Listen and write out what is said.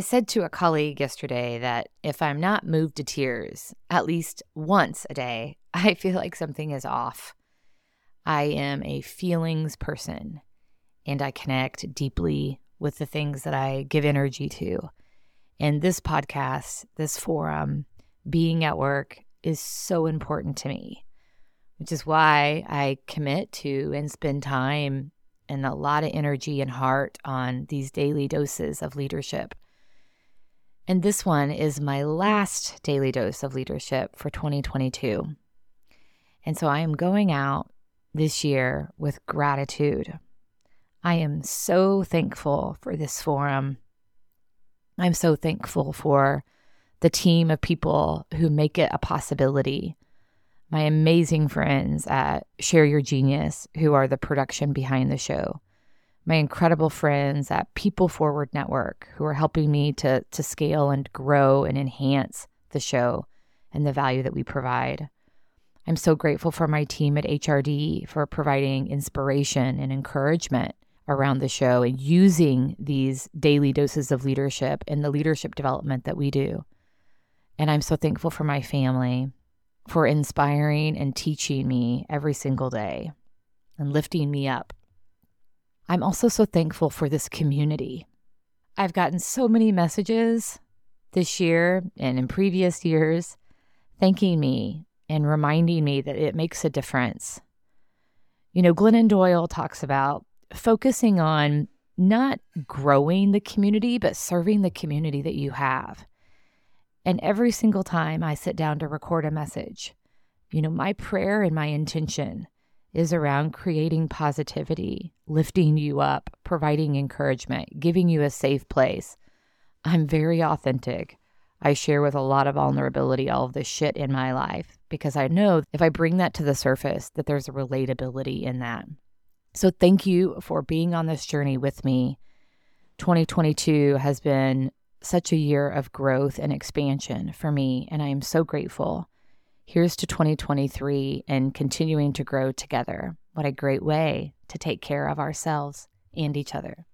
I said to a colleague yesterday that if I'm not moved to tears at least once a day, I feel like something is off. I am a feelings person and I connect deeply with the things that I give energy to. And this podcast, this forum, being at work is so important to me, which is why I commit to and spend time and a lot of energy and heart on these daily doses of leadership. And this one is my last daily dose of leadership for 2022. And so I am going out this year with gratitude. I am so thankful for this forum. I'm so thankful for the team of people who make it a possibility. My amazing friends at Share Your Genius, who are the production behind the show. My incredible friends at People Forward Network, who are helping me to, to scale and grow and enhance the show and the value that we provide. I'm so grateful for my team at HRD for providing inspiration and encouragement around the show and using these daily doses of leadership and the leadership development that we do. And I'm so thankful for my family for inspiring and teaching me every single day and lifting me up. I'm also so thankful for this community. I've gotten so many messages this year and in previous years thanking me and reminding me that it makes a difference. You know, Glennon Doyle talks about focusing on not growing the community, but serving the community that you have. And every single time I sit down to record a message, you know, my prayer and my intention is around creating positivity, lifting you up, providing encouragement, giving you a safe place. I'm very authentic. I share with a lot of vulnerability all of the shit in my life because I know if I bring that to the surface that there's a relatability in that. So thank you for being on this journey with me. 2022 has been such a year of growth and expansion for me, and I am so grateful. Here's to 2023 and continuing to grow together. What a great way to take care of ourselves and each other.